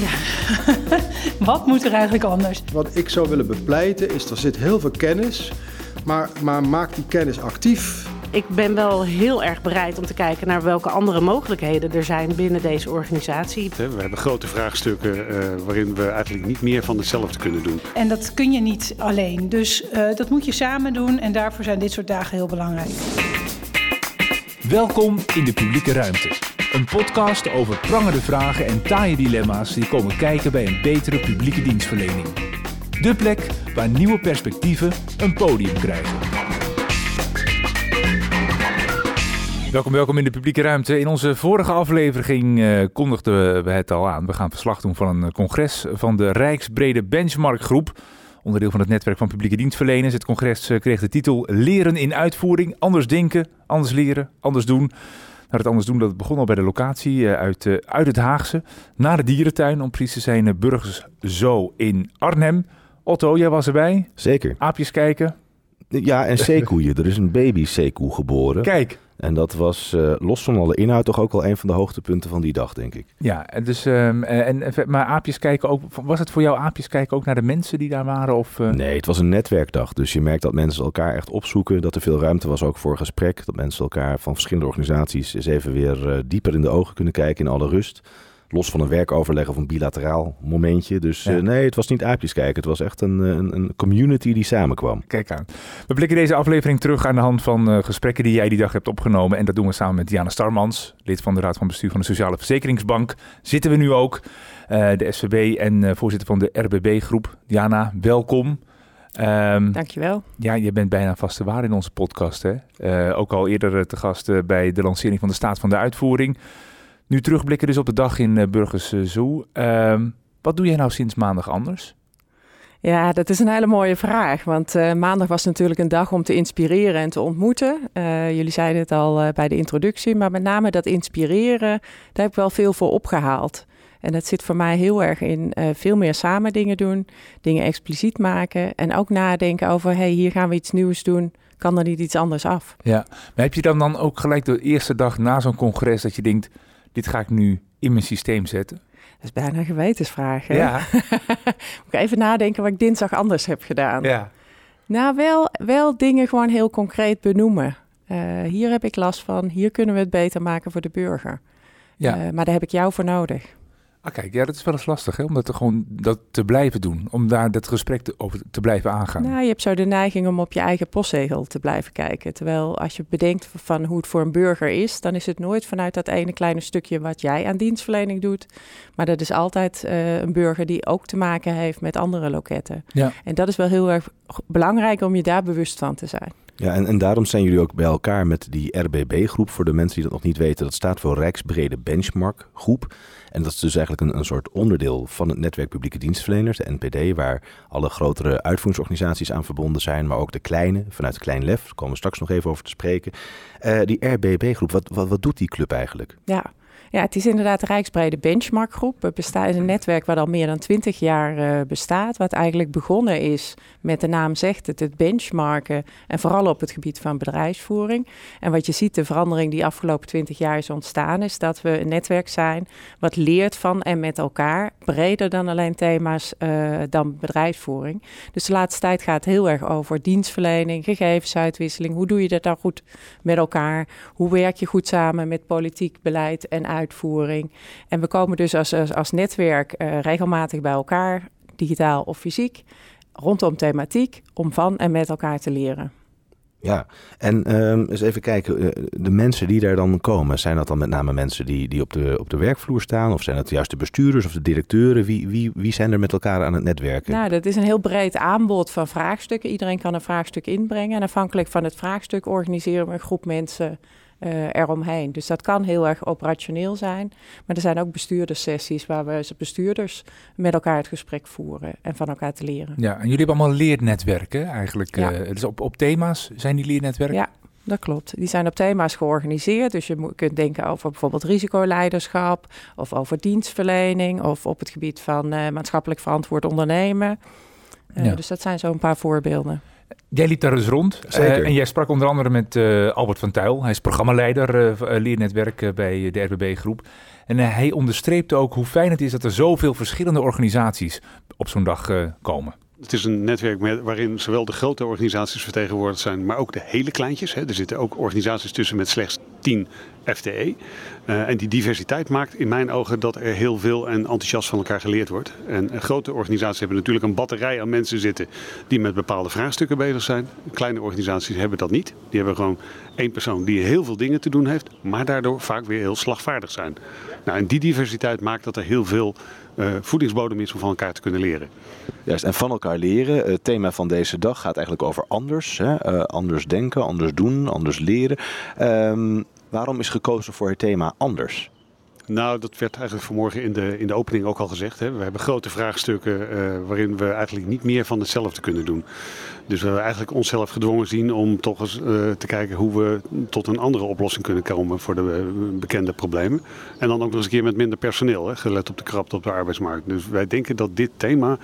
Ja, wat moet er eigenlijk anders? Wat ik zou willen bepleiten is, er zit heel veel kennis, maar, maar maak die kennis actief. Ik ben wel heel erg bereid om te kijken naar welke andere mogelijkheden er zijn binnen deze organisatie. We hebben grote vraagstukken uh, waarin we eigenlijk niet meer van hetzelfde kunnen doen. En dat kun je niet alleen. Dus uh, dat moet je samen doen en daarvoor zijn dit soort dagen heel belangrijk. Welkom in de publieke ruimte. Een podcast over prangende vragen en taaie dilemma's die komen kijken bij een betere publieke dienstverlening. De plek waar nieuwe perspectieven een podium krijgen. Welkom, welkom in de publieke ruimte. In onze vorige aflevering uh, kondigden we het al aan. We gaan verslag doen van een congres van de Rijksbrede Benchmark Groep. Onderdeel van het netwerk van publieke dienstverleners. Het congres uh, kreeg de titel Leren in uitvoering. Anders denken, anders leren, anders doen. Het anders doen, dat begon al bij de locatie uh, uit, uh, uit het Haagse. Naar de dierentuin, om precies te zijn, Burgers Zo in Arnhem. Otto, jij was erbij. Zeker. Aapjes kijken. Ja, en zeekoeien. er is een baby zeekoe geboren. Kijk. En dat was uh, los van alle inhoud toch ook wel een van de hoogtepunten van die dag, denk ik. Ja, dus, um, en, maar aapjes kijken ook, was het voor jou aapjes kijken ook naar de mensen die daar waren? Of, uh... Nee, het was een netwerkdag. Dus je merkt dat mensen elkaar echt opzoeken. Dat er veel ruimte was ook voor gesprek. Dat mensen elkaar van verschillende organisaties eens even weer uh, dieper in de ogen kunnen kijken in alle rust los van een werkoverleg of een bilateraal momentje. Dus ja. uh, nee, het was niet aapjes kijken. Het was echt een, een, een, community die samenkwam. Kijk aan. We blikken deze aflevering terug aan de hand van uh, gesprekken die jij die dag hebt opgenomen. En dat doen we samen met Diana Starmans, lid van de Raad van Bestuur van de Sociale Verzekeringsbank. Zitten we nu ook. Uh, de SVB en voorzitter van de RBB-groep. Diana, welkom. Um, Dankjewel. Ja, je bent bijna vaste waar in onze podcast. Hè? Uh, ook al eerder te gast bij de lancering van de staat van de uitvoering. Nu terugblikken dus op de dag in uh, Burgers Zoo. Um, wat doe jij nou sinds maandag anders? Ja, dat is een hele mooie vraag. Want uh, maandag was natuurlijk een dag om te inspireren en te ontmoeten. Uh, jullie zeiden het al uh, bij de introductie, maar met name dat inspireren, daar heb ik wel veel voor opgehaald. En dat zit voor mij heel erg in veel meer samen dingen doen, dingen expliciet maken en ook nadenken over, hey, hier gaan we iets nieuws doen. Kan er niet iets anders af? Ja, maar heb je dan dan ook gelijk de eerste dag na zo'n congres dat je denkt, dit ga ik nu in mijn systeem zetten? Dat is bijna een gewetensvraag. Hè? Ja. Moet ik even nadenken wat ik dinsdag anders heb gedaan. Ja. Nou, wel, wel dingen gewoon heel concreet benoemen. Uh, hier heb ik last van, hier kunnen we het beter maken voor de burger. Ja. Uh, maar daar heb ik jou voor nodig. Ah, kijk, ja, dat is wel eens lastig, hè? om dat te, gewoon dat te blijven doen. Om daar dat gesprek te, over te blijven aangaan. Nou, je hebt zo de neiging om op je eigen postzegel te blijven kijken. Terwijl als je bedenkt van hoe het voor een burger is, dan is het nooit vanuit dat ene kleine stukje wat jij aan dienstverlening doet. Maar dat is altijd uh, een burger die ook te maken heeft met andere loketten. Ja. En dat is wel heel erg belangrijk om je daar bewust van te zijn. Ja, en, en daarom zijn jullie ook bij elkaar met die RBB-groep. Voor de mensen die dat nog niet weten, dat staat voor Rijksbrede Benchmark Groep. En dat is dus eigenlijk een, een soort onderdeel van het netwerk publieke dienstverleners, de NPD, waar alle grotere uitvoeringsorganisaties aan verbonden zijn, maar ook de kleine, vanuit Klein Lef, daar komen we straks nog even over te spreken. Uh, die RBB-groep, wat, wat, wat doet die club eigenlijk? Ja, ja, het is inderdaad de Rijksbrede Benchmarkgroep. Het is een netwerk wat al meer dan twintig jaar uh, bestaat. Wat eigenlijk begonnen is met de naam zegt het, het benchmarken. En vooral op het gebied van bedrijfsvoering. En wat je ziet, de verandering die afgelopen twintig jaar is ontstaan, is dat we een netwerk zijn wat leert van en met elkaar. Breder dan alleen thema's uh, dan bedrijfsvoering. Dus de laatste tijd gaat het heel erg over dienstverlening, gegevensuitwisseling. Hoe doe je dat nou goed met elkaar? Hoe werk je goed samen met politiek beleid en uitvoering. En we komen dus als, als, als netwerk uh, regelmatig bij elkaar, digitaal of fysiek, rondom thematiek, om van en met elkaar te leren. Ja, en um, eens even kijken, de mensen die daar dan komen, zijn dat dan met name mensen die, die op, de, op de werkvloer staan? Of zijn dat juist de bestuurders of de directeuren? Wie, wie, wie zijn er met elkaar aan het netwerken? Nou, dat is een heel breed aanbod van vraagstukken. Iedereen kan een vraagstuk inbrengen. En afhankelijk van het vraagstuk organiseren we een groep mensen uh, eromheen. Dus dat kan heel erg operationeel zijn. Maar er zijn ook bestuurderssessies waar we bestuurders met elkaar het gesprek voeren en van elkaar te leren. Ja, en jullie hebben allemaal leernetwerken eigenlijk. Ja. Uh, dus op, op thema's zijn die leernetwerken? Ja. Dat klopt. Die zijn op thema's georganiseerd. Dus je kunt denken over bijvoorbeeld risicoleiderschap, of over dienstverlening, of op het gebied van uh, maatschappelijk verantwoord ondernemen. Uh, ja. Dus dat zijn zo een paar voorbeelden. Jij liep daar dus rond. Zeker. en jij sprak onder andere met Albert van Tuil. Hij is programmaleider leernetwerk bij de RBB-groep. En hij onderstreepte ook hoe fijn het is dat er zoveel verschillende organisaties op zo'n dag komen. Het is een netwerk met, waarin zowel de grote organisaties vertegenwoordigd zijn, maar ook de hele kleintjes. Hè. Er zitten ook organisaties tussen met slechts 10 FTE. Uh, en die diversiteit maakt in mijn ogen dat er heel veel en enthousiast van elkaar geleerd wordt. En uh, grote organisaties hebben natuurlijk een batterij aan mensen zitten die met bepaalde vraagstukken bezig zijn. Kleine organisaties hebben dat niet. Die hebben gewoon één persoon die heel veel dingen te doen heeft, maar daardoor vaak weer heel slagvaardig zijn. Nou, en die diversiteit maakt dat er heel veel voedingsbodem is om van elkaar te kunnen leren. Juist, en van elkaar leren. Het thema van deze dag gaat eigenlijk over anders. Hè? Uh, anders denken, anders doen, anders leren. Um, waarom is gekozen voor het thema anders? Nou, dat werd eigenlijk vanmorgen in de, in de opening ook al gezegd. Hè. We hebben grote vraagstukken uh, waarin we eigenlijk niet meer van hetzelfde kunnen doen. Dus we hebben eigenlijk onszelf gedwongen zien om toch eens uh, te kijken hoe we tot een andere oplossing kunnen komen voor de uh, bekende problemen. En dan ook nog eens een keer met minder personeel, hè, gelet op de krapte op de arbeidsmarkt. Dus wij denken dat dit thema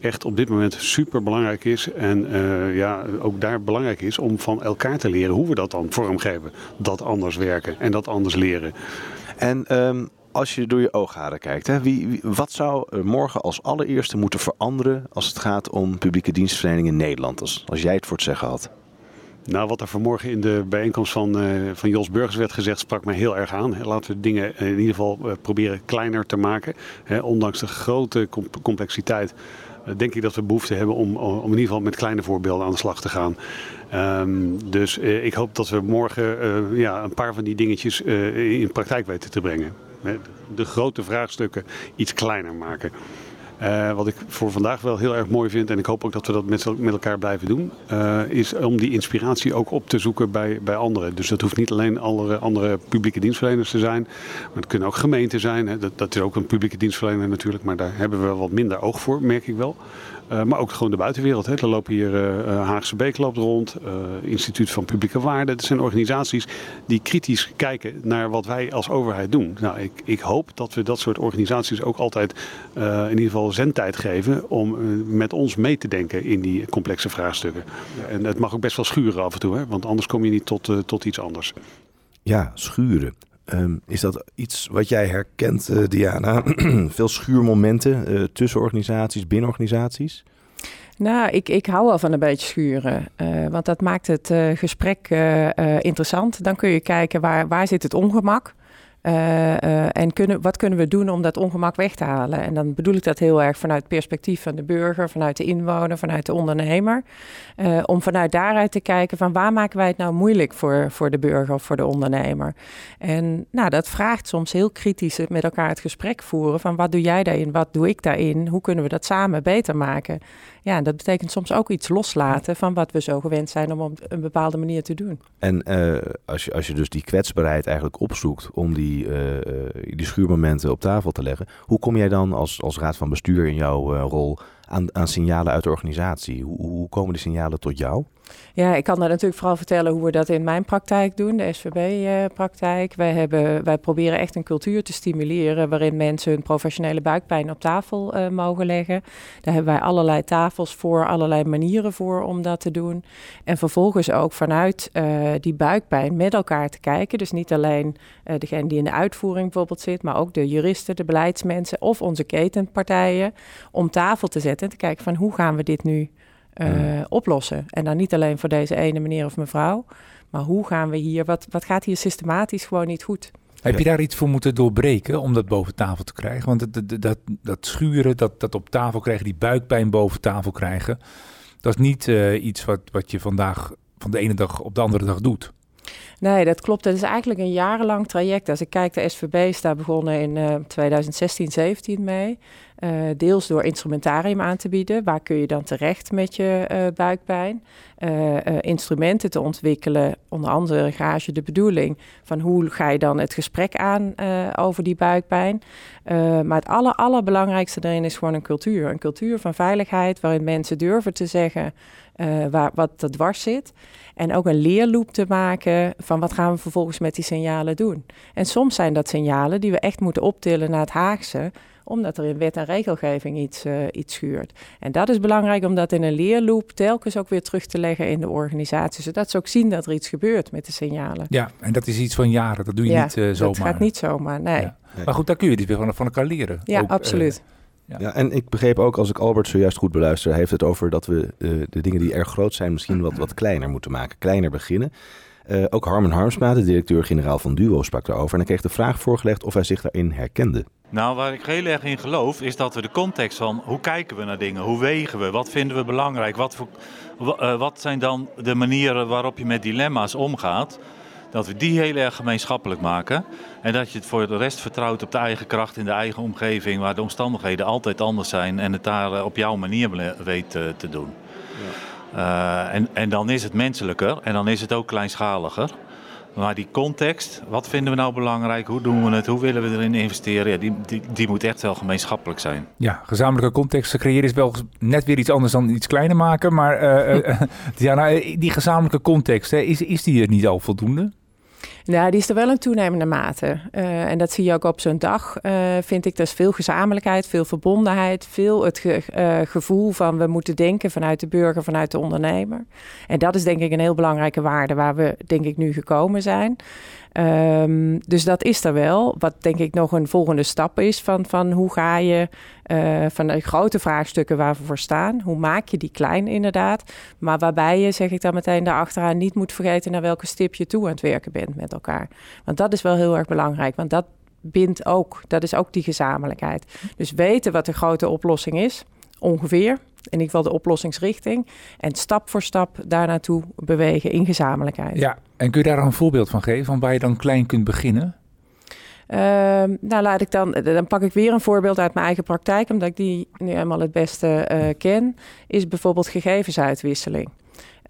echt op dit moment super belangrijk is. En ja, ook daar belangrijk is om van elkaar te leren hoe we dat dan vormgeven. Dat anders werken en dat anders leren. En um, als je door je oogharen kijkt, hè, wie, wat zou morgen als allereerste moeten veranderen als het gaat om publieke dienstverlening in Nederland? Als, jij het voor het zeggen had. Nou, wat er vanmorgen in de bijeenkomst van, uh, van Jos Burgers werd gezegd, sprak mij heel erg aan. Laten we dingen in ieder geval uh, proberen kleiner te maken. Hè, ondanks de grote complexiteit denk ik dat we behoefte hebben om, om in ieder geval met kleine voorbeelden aan de slag te gaan. Um, dus ik hoop dat we morgen ja, een paar van die dingetjes in praktijk weten te brengen de grote vraagstukken iets kleiner maken. Wat ik voor vandaag wel heel erg mooi vind, en ik hoop ook dat we dat met, elkaar blijven doen, is om die inspiratie ook op te zoeken bij, bij anderen. Dus dat hoeft niet alleen andere, andere publieke dienstverleners te zijn, maar het kunnen ook gemeenten zijn. Hè. Dat, dat is ook een publieke dienstverlener natuurlijk, maar daar hebben we wat minder oog voor, merk ik wel. Uh, maar ook gewoon de buitenwereld. Hè. Er lopen hier uh, Haagse Beek loopt rond, uh, Instituut van Publieke Waarden. Dat zijn organisaties die kritisch kijken naar wat wij als overheid doen. Nou, ik, ik hoop dat we dat soort organisaties ook altijd in ieder geval zendtijd geven om met ons mee te denken in die complexe vraagstukken. En het mag ook best wel schuren af en toe, hè, want anders kom je niet tot, tot iets anders. Ja, schuren. Um, is dat iets wat jij herkent, uh, Diana? Veel schuurmomenten uh, tussen organisaties, binnen organisaties? Nou, ik, ik hou wel van een beetje schuren. Uh, want dat maakt het gesprek interessant. Dan kun je kijken waar, waar zit het ongemak. Uh, uh, en kunnen, wat kunnen we doen om dat ongemak weg te halen? En dan bedoel ik dat heel erg vanuit het perspectief van de burger, vanuit de inwoner, vanuit de ondernemer. Uh, om vanuit daaruit te kijken van waar maken wij het nou moeilijk voor, voor de burger of voor de ondernemer? En nou, dat vraagt soms heel kritisch met elkaar het gesprek voeren van wat doe jij daarin, wat doe ik daarin, hoe kunnen we dat samen beter maken? Ja, dat betekent soms ook iets loslaten van wat we zo gewend zijn om op een bepaalde manier te doen. En als, je, als je dus die kwetsbaarheid eigenlijk opzoekt om die uh, die schuurmomenten op tafel te leggen. Hoe kom jij dan als, als raad van bestuur in jouw rol aan, aan signalen uit de organisatie? Hoe, hoe komen die signalen tot jou? Ja, ik kan daar natuurlijk vooral vertellen hoe we dat in mijn praktijk doen, de SVB-praktijk. wij, hebben, wij proberen echt een cultuur te stimuleren waarin mensen hun professionele buikpijn op tafel uh, mogen leggen. Daar hebben wij allerlei tafels voor, allerlei manieren voor om dat te doen. En vervolgens ook vanuit uh, die buikpijn met elkaar te kijken. Dus niet alleen uh, degene die in de uitvoering bijvoorbeeld zit, maar ook de juristen, de beleidsmensen of onze ketenpartijen om tafel te zetten en te kijken van hoe gaan we dit nu uh, oplossen. En dan niet alleen voor deze ene meneer of mevrouw, maar hoe gaan we hier, wat, wat gaat hier systematisch gewoon niet goed? Heb je daar iets voor moeten doorbreken om dat boven tafel te krijgen? Want dat, dat, dat, dat schuren, dat, dat op tafel krijgen, die buikpijn boven tafel krijgen, dat is niet uh, iets wat, wat je vandaag van de ene dag op de andere dag doet. Nee, dat klopt. Het is eigenlijk een jarenlang traject. Als ik kijk, de SVB is daar begonnen in uh, 2016, 17 mee. Uh, deels door instrumentarium aan te bieden. Waar kun je dan terecht met je uh, buikpijn? Instrumenten te ontwikkelen, onder andere gage de bedoeling van hoe ga je dan het gesprek aan over die buikpijn. maar het aller, allerbelangrijkste daarin is gewoon een cultuur. Een cultuur van veiligheid waarin mensen durven te zeggen waar, wat er dwars zit. En ook een leerloop te maken van wat gaan we vervolgens met die signalen doen. En soms zijn dat signalen die we echt moeten optillen naar het Haagse omdat er in wet en regelgeving iets, uh, iets schuurt. En dat is belangrijk om dat in een leerloop telkens ook weer terug te leggen in de organisatie, zodat ze ook zien dat er iets gebeurt met de signalen. Ja, en dat is iets van jaren, dat doe je niet uh, zomaar. dat gaat niet zomaar, nee. Maar goed, daar kun je dit weer van, van elkaar leren. Ja, absoluut. Ja. ja. en ik begreep ook, als ik Albert zojuist goed beluister, heeft het over dat we de dingen die erg groot zijn misschien wat, wat kleiner moeten maken. Kleiner beginnen. Uh, ook Harmen Harmsma, de directeur-generaal van Duo, sprak daarover. En hij kreeg de vraag voorgelegd of hij zich daarin herkende. Nou, waar ik heel erg in geloof, is dat we de context van hoe kijken we naar dingen, hoe wegen we, wat vinden we belangrijk, wat, voor, uh, wat zijn dan de manieren waarop je met dilemma's omgaat, dat we die heel erg gemeenschappelijk maken. En dat je het voor de rest vertrouwt op de eigen kracht in de eigen omgeving, waar de omstandigheden altijd anders zijn en het daar uh, op jouw manier weet te doen. Ja. Uh, en, en dan is het menselijker en dan is het ook kleinschaliger. Maar die context, wat vinden we nou belangrijk? Hoe doen we het? Hoe willen we erin investeren? Ja, die, die, die moet echt wel gemeenschappelijk zijn. Ja, gezamenlijke context creëren is wel net weer iets anders dan iets kleiner maken. Maar uh, uh, Diana, die gezamenlijke context, hè, is, is die er niet al voldoende? Ja, die is er wel in toenemende mate. Uh, en dat zie je ook op zo'n dag, uh, vind ik. Er is veel gezamenlijkheid, veel verbondenheid, veel het ge uh, gevoel van we moeten denken vanuit de burger, vanuit de ondernemer. En dat is denk ik een heel belangrijke waarde waar we denk ik nu gekomen zijn. Um, dus dat is er wel. Wat denk ik nog een volgende stap is van, van hoe ga je uh, van de grote vraagstukken waar we voor staan. Hoe maak je die klein inderdaad. Maar waarbij je, zeg ik dan meteen daarachteraan, niet moet vergeten naar welke stip je toe aan het werken bent met elkaar. Want dat is wel heel erg belangrijk. Want dat bindt ook, dat is ook die gezamenlijkheid. Dus weten wat de grote oplossing is, ongeveer in ieder geval de oplossingsrichting. En stap voor stap daar naartoe bewegen in gezamenlijkheid. Ja, en kun je daar een voorbeeld van geven, van waar je dan klein kunt beginnen? Uh, nou, laat ik dan, dan pak ik weer een voorbeeld uit mijn eigen praktijk, omdat ik die nu eenmaal het beste uh, ken, is bijvoorbeeld gegevensuitwisseling.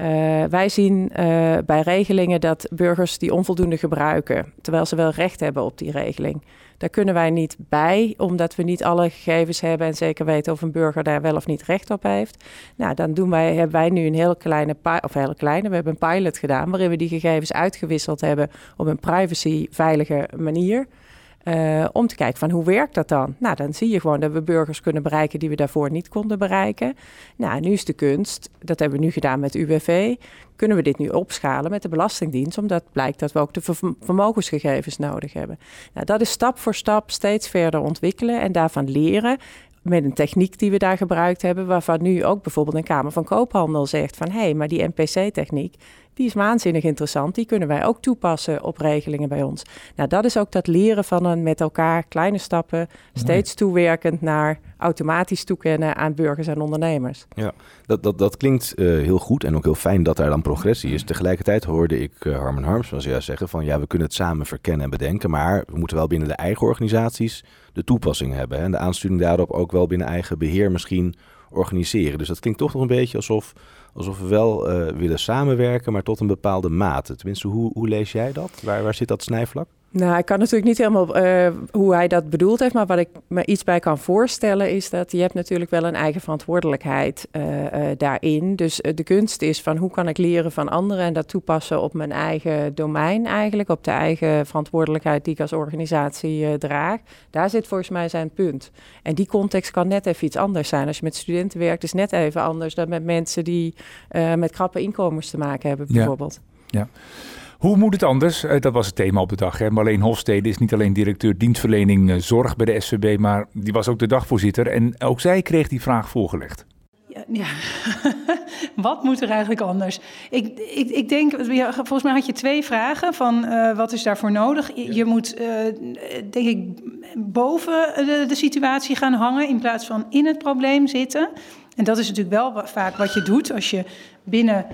Uh, wij zien uh, bij regelingen dat burgers die onvoldoende gebruiken, terwijl ze wel recht hebben op die regeling. Daar kunnen wij niet bij, omdat we niet alle gegevens hebben en zeker weten of een burger daar wel of niet recht op heeft. Nou, dan doen wij, hebben wij nu een heel kleine, of heel kleine, we hebben een pilot gedaan waarin we die gegevens uitgewisseld hebben op een privacy-veilige manier. Uh, om te kijken van hoe werkt dat dan? Nou, dan zie je gewoon dat we burgers kunnen bereiken die we daarvoor niet konden bereiken. Nou, nu is de kunst, dat hebben we nu gedaan met UWV, kunnen we dit nu opschalen met de Belastingdienst, omdat blijkt dat we ook de vermogensgegevens nodig hebben. Nou, dat is stap voor stap steeds verder ontwikkelen en daarvan leren met een techniek die we daar gebruikt hebben, waarvan nu ook bijvoorbeeld een Kamer van Koophandel zegt van hé, hey, maar die NPC-techniek, die is waanzinnig interessant. Die kunnen wij ook toepassen op regelingen bij ons. Nou, dat is ook dat leren van een met elkaar kleine stappen, steeds toewerkend naar automatisch toekennen aan burgers en ondernemers. Ja, dat, dat, dat klinkt uh, heel goed en ook heel fijn dat daar dan progressie is. Tegelijkertijd hoorde ik uh, Harman Harms zoals jij zeggen van ja, we kunnen het samen verkennen en bedenken, maar we moeten wel binnen de eigen organisaties de toepassing hebben. Hè, en de aansturing daarop ook wel binnen eigen beheer misschien organiseren. Dus dat klinkt toch nog een beetje alsof, alsof we wel uh, willen samenwerken, maar tot een bepaalde mate. Tenminste, hoe, hoe lees jij dat? Waar, waar zit dat snijvlak? Nou, ik kan natuurlijk niet helemaal uh, hoe hij dat bedoeld heeft, maar wat ik me iets bij kan voorstellen is dat je hebt natuurlijk wel een eigen verantwoordelijkheid uh, uh, daarin. Dus de kunst is van hoe kan ik leren van anderen en dat toepassen op mijn eigen domein eigenlijk, op de eigen verantwoordelijkheid die ik als organisatie draag. Daar zit volgens mij zijn punt. En die context kan net even iets anders zijn. Als je met studenten werkt, is net even anders dan met mensen die met krappe inkomens te maken hebben bijvoorbeeld. ja. ja. Hoe moet het anders? Eh, dat was het thema op de dag. Hè. Marleen Hofstede is niet alleen directeur dienstverlening eh, zorg bij de SVB, maar die was ook de dagvoorzitter. En ook zij kreeg die vraag voorgelegd. Ja, ja. wat moet er eigenlijk anders? Ik, ik, ik denk, volgens mij had je twee vragen van uh, wat is daarvoor nodig. Je, je moet, uh, denk ik, boven de, de situatie gaan hangen in plaats van in het probleem zitten. En dat is natuurlijk wel vaak wat je doet als je binnen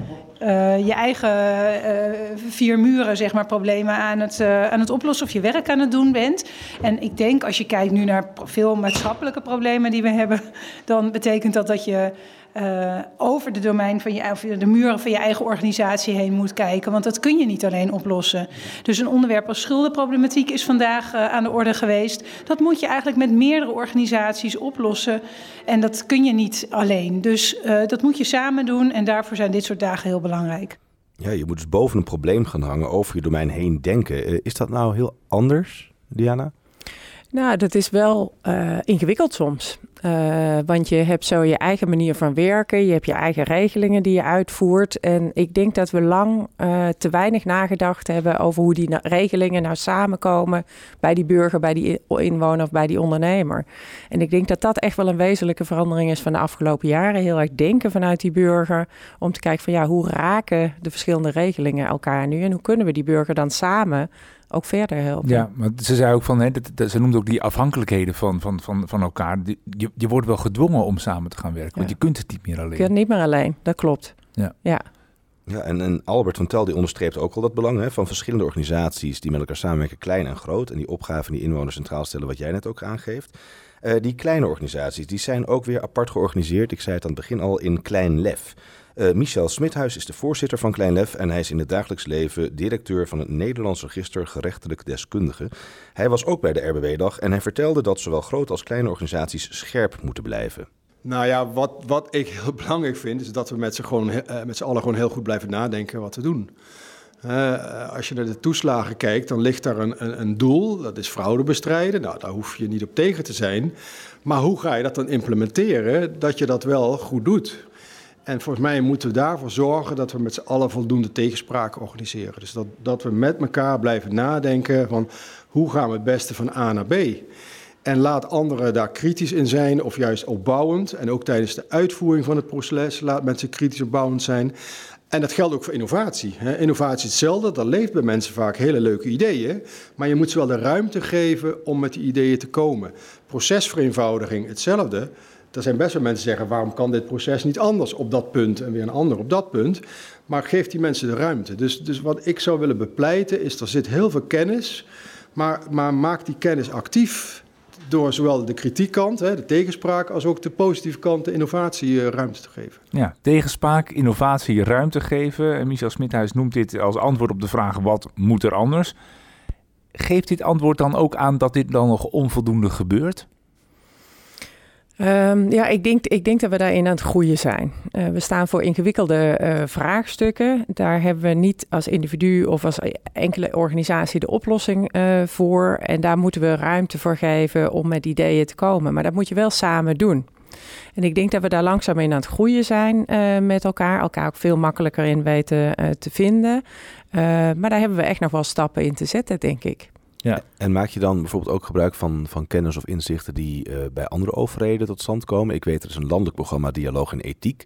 uh, je eigen uh, vier muren zeg maar, problemen aan het, uh, aan het oplossen of je werk aan het doen bent. En ik denk als je kijkt nu naar veel maatschappelijke problemen die we hebben, dan betekent dat dat je uh, over de domein van je, of de muren van je eigen organisatie heen moet kijken. Want dat kun je niet alleen oplossen. Dus een onderwerp als schuldenproblematiek is vandaag uh, aan de orde geweest. Dat moet je eigenlijk met meerdere organisaties oplossen. En dat kun je niet alleen. Dus uh, dat moet je samen doen. En daarvoor zijn dit soort dagen heel belangrijk. Ja, je moet dus boven een probleem gaan hangen, over je domein heen denken. is dat nou heel anders, Diana? Nou, dat is wel uh, ingewikkeld soms. Uh, want je hebt zo je eigen manier van werken, je hebt je eigen regelingen die je uitvoert. En ik denk dat we lang uh, te weinig nagedacht hebben over hoe die regelingen nou samenkomen bij die burger, bij die inwoner of bij die ondernemer. En ik denk dat dat echt wel een wezenlijke verandering is van de afgelopen jaren. Heel erg denken vanuit die burger om te kijken van ja, hoe raken de verschillende regelingen elkaar nu en hoe kunnen we die burger dan samen ook verder helpen. Ja, maar ze zei ook van, hè, dat, ze noemde ook die afhankelijkheden van, van, van, van elkaar. je, je wordt wel gedwongen om samen te gaan werken, want je kunt het niet meer alleen. Je kunt niet meer alleen, dat klopt. Ja. ja. Ja, en, en Albert van Tel die onderstreept ook al dat belang hè, van verschillende organisaties die met elkaar samenwerken, klein en groot. En die opgave van die inwoners centraal stellen, wat jij net ook aangeeft. Uh, die kleine organisaties, die zijn ook weer apart georganiseerd. Ik zei het aan het begin al in Klein Lef. Uh, Michel Smithuis is de voorzitter van Klein Lef en hij is in het dagelijks leven directeur van het Nederlands Register Gerechtelijk Deskundigen. Hij was ook bij de RBW-dag en hij vertelde dat zowel grote als kleine organisaties scherp moeten blijven. Nou ja, wat, wat ik heel belangrijk vind, is dat we met z'n, gewoon, uh, met z'n allen gewoon heel goed blijven nadenken wat we doen. Uh, als je naar de toeslagen kijkt, dan ligt daar een, een, een, doel, dat is fraude bestrijden. Nou, daar hoef je niet op tegen te zijn. Maar hoe ga je dat dan implementeren, dat je dat wel goed doet? En volgens mij moeten we daarvoor zorgen dat we met z'n allen voldoende tegenspraken organiseren. Dus dat, dat we met elkaar blijven nadenken van hoe gaan we het beste van A naar B. En laat anderen daar kritisch in zijn of juist opbouwend. En ook tijdens de uitvoering van het proces laat mensen kritisch opbouwend zijn. En dat geldt ook voor innovatie. Innovatie is hetzelfde, dat leeft bij mensen vaak hele leuke ideeën. Maar je moet ze wel de ruimte geven om met die ideeën te komen. Procesvereenvoudiging, hetzelfde. Er zijn best wel mensen die zeggen, waarom kan dit proces niet anders op dat punt en weer een ander op dat punt. Maar geef die mensen de ruimte. Dus, dus wat ik zou willen bepleiten is, er zit heel veel kennis, maar, maar maak die kennis actief door zowel de kritiekkant, de tegenspraak, als ook de positieve kant, de innovatie eh, ruimte te geven. Ja, tegenspraak, innovatie ruimte geven. Michel Smithuis noemt dit als antwoord op de vraag wat moet er anders. Geeft dit antwoord dan ook aan dat dit dan nog onvoldoende gebeurt? Um, ja, ik denk, ik denk dat we daarin aan het groeien zijn. Uh, we staan voor ingewikkelde uh, vraagstukken. Daar hebben we niet als individu of als enkele organisatie de oplossing uh, voor. En daar moeten we ruimte voor geven om met ideeën te komen. Maar dat moet je wel samen doen. En ik denk dat we daar langzaam in aan het groeien zijn met elkaar. Elkaar ook veel makkelijker in weten te vinden. maar daar hebben we echt nog wel stappen in te zetten, denk ik. Ja. En maak je dan bijvoorbeeld ook gebruik van, van kennis of inzichten die uh, bij andere overheden tot stand komen? Ik weet, er is een landelijk programma Dialoog en Ethiek.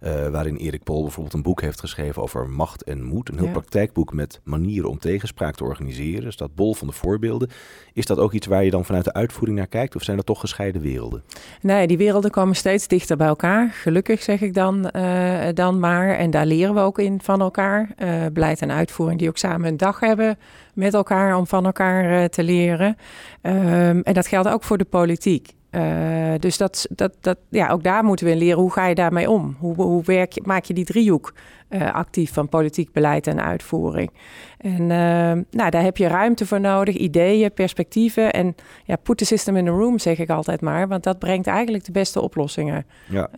Uh, waarin Erik Pol bijvoorbeeld een boek heeft geschreven over macht en moed. Een heel ja. praktijkboek met manieren om tegenspraak te organiseren. Er staat bol van de voorbeelden. Is dat ook iets waar je dan vanuit de uitvoering naar kijkt? Of zijn dat toch gescheiden werelden? Nee, die werelden komen steeds dichter bij elkaar. Gelukkig zeg ik dan, uh, dan maar. En daar leren we ook in van elkaar. Uh, beleid en uitvoering die ook samen een dag hebben met elkaar om van elkaar te leren. Um, en dat geldt ook voor de politiek. Uh, dus dat, dat, dat, ja, ook daar moeten we in leren. Hoe ga je daarmee om? Hoe, hoe werk je, maak je die driehoek uh, actief van politiek beleid en uitvoering? En uh, nou, daar heb je ruimte voor nodig, ideeën, perspectieven. En ja, put the system in the room, zeg ik altijd maar. Want dat brengt eigenlijk de beste oplossingen ja.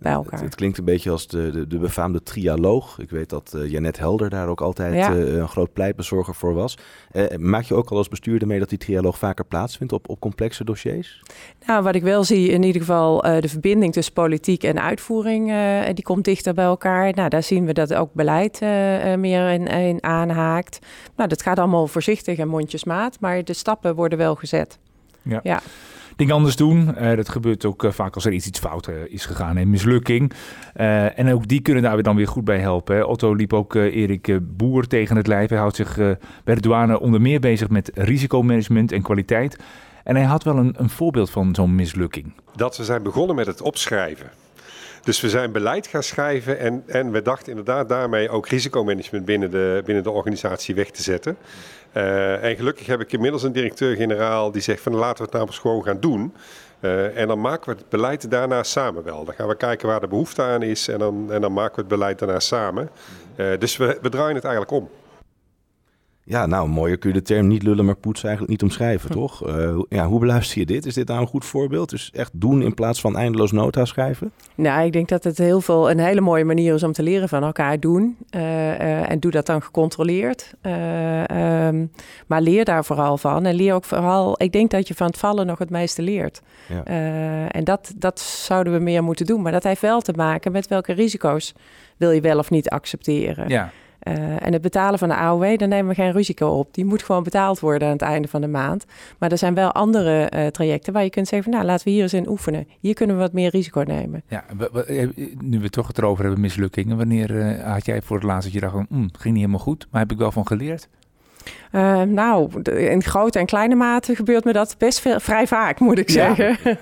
bij elkaar. Het, het, klinkt een beetje als de, de, de befaamde trialoog. Ik weet dat Janet Helder daar ook altijd ja. een groot pleitbezorger voor was. maak je ook al als bestuurder mee dat die trialoog vaker plaatsvindt op, op complexe dossiers? Nou, wat ik wel zie, in ieder geval de verbinding tussen politiek en uitvoering, die komt dichter bij elkaar. Nou, daar zien we dat ook beleid uh, meer in, in, aanhaakt. Nou, dat gaat allemaal voorzichtig en mondjesmaat, maar de stappen worden wel gezet. Ja. ja. Dingen anders doen. dat gebeurt ook vaak als er iets, iets fout is gegaan. Een mislukking. en ook die kunnen daar dan weer goed bij helpen. Hè. Otto liep ook Erik Boer tegen het lijf. Hij houdt zich bij de douane onder meer bezig met risicomanagement en kwaliteit. En hij had wel een, een voorbeeld van zo'n mislukking. Dat we zijn begonnen met het opschrijven. Dus we zijn beleid gaan schrijven en, en we dachten inderdaad daarmee ook risicomanagement binnen de, binnen de organisatie weg te zetten. Uh, en gelukkig heb ik inmiddels een directeur-generaal die zegt van laten we het nou eens gewoon gaan doen. Uh, en dan maken we het beleid daarna samen wel. Dan gaan we kijken waar de behoefte aan is en dan, en dan maken we het beleid daarna samen. Uh, dus we draaien het eigenlijk om. Ja, nou, mooier kun je de term niet lullen, maar poetsen eigenlijk niet omschrijven, Hm. toch? Eh, hoe- ja, hoe beluister je dit? Is dit nou een goed voorbeeld? Dus echt doen in plaats van eindeloos nota schrijven? Nou, ik denk dat het heel veel een hele mooie manier is om te leren van elkaar doen. Eh, eh, en doe dat dan gecontroleerd. Eh, ehm, maar leer daar vooral van. En leer ook vooral, ik denk dat je van het vallen nog het meeste leert. Ja. Eh, en dat, dat zouden we meer moeten doen. Maar dat heeft wel te maken met welke risico's wil je wel of niet accepteren. Ja. Eh, en het betalen van de AOW, daar nemen we geen risico op. Die moet gewoon betaald worden aan het einde van de maand. Maar er zijn wel andere eh, trajecten waar je kunt zeggen... van, nou, laten we hier eens in oefenen. Hier kunnen we wat meer risico nemen. Ja, eh, nu we toch het erover hebben, mislukkingen. Wanneer had jij voor het laatst dat je dacht, "Hmm, ging niet helemaal goed, maar heb ik wel van geleerd? Nou, in grote en kleine mate gebeurt me dat best veel, vrij vaak, moet ik Ja. zeggen.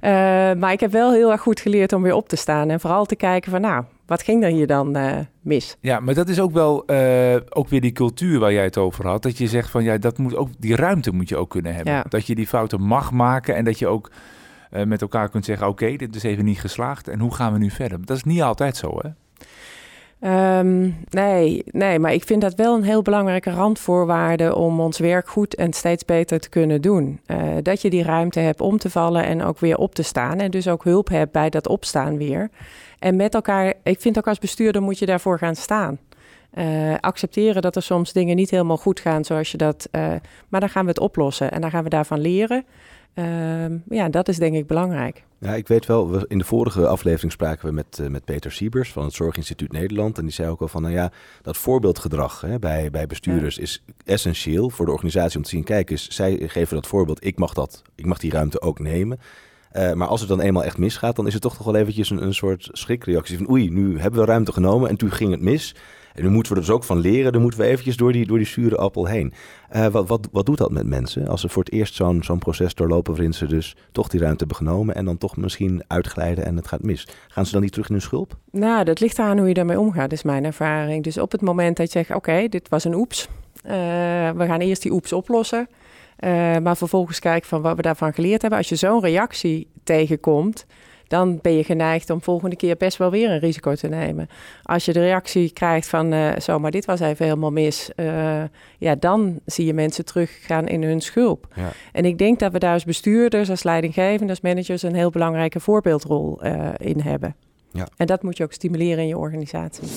Maar ik heb wel heel erg goed geleerd om weer op te staan. En vooral te kijken van, nou, wat ging er hier dan eh, mis? Ja, maar dat is ook wel eh, ook weer die cultuur waar jij het over had. Dat je zegt van ja, dat moet ook, die ruimte moet je ook kunnen hebben. Ja. Dat je die fouten mag maken en dat je ook eh, met elkaar kunt zeggen: oké, dit is even niet geslaagd en hoe gaan we nu verder? Dat is niet altijd zo, hè? Ehm, nee, nee, maar ik vind dat wel een heel belangrijke randvoorwaarde om ons werk goed en steeds beter te kunnen doen. Eh, dat je die ruimte hebt om te vallen en ook weer op te staan. En dus ook hulp hebt bij dat opstaan weer. En met elkaar, ik vind ook als bestuurder moet je daarvoor gaan staan. Eh, accepteren dat er soms dingen niet helemaal goed gaan zoals je dat. eh, maar dan gaan we het oplossen en dan gaan we daarvan leren. Ehm, ja, dat is denk ik belangrijk. Ja, ik weet wel, we, in de vorige aflevering spraken we met, eh, met Peter Siebers van het Zorginstituut Nederland. En die zei ook al van, nou ja, dat voorbeeldgedrag hè, bij, bij bestuurders is essentieel voor de organisatie om te zien, kijk eens, zij geven dat voorbeeld, ik mag, dat, ik mag die ruimte ook nemen. Eh, maar als het dan eenmaal echt misgaat, dan is het toch nog wel eventjes een, een soort schrikreactie van, oei, nu hebben we ruimte genomen en toen ging het mis. En nu moeten we er dus ook van leren, dan moeten we eventjes door die, door die zure appel heen. Eh, wat, wat, wat doet dat met mensen als ze voor het eerst zo'n zo'n proces doorlopen waarin ze dus toch die ruimte hebben genomen en dan toch misschien uitglijden en het gaat mis? Gaan ze dan niet terug in hun schulp? Nou, dat ligt aan hoe je daarmee omgaat, is mijn ervaring. Dus op het moment dat je zegt, oké, dit was een oeps. eh, we gaan eerst die oeps oplossen. eh, maar vervolgens kijken van wat we daarvan geleerd hebben. Als je zo'n reactie tegenkomt, dan ben je geneigd om volgende keer best wel weer een risico te nemen. Als je de reactie krijgt van, zo, maar dit was even helemaal mis. eh, ja, dan zie je mensen teruggaan in hun schulp. Ja. En ik denk dat we daar als bestuurders, als leidinggevenden, als managers... een heel belangrijke voorbeeldrol eh, in hebben. Ja. En dat moet je ook stimuleren in je organisatie.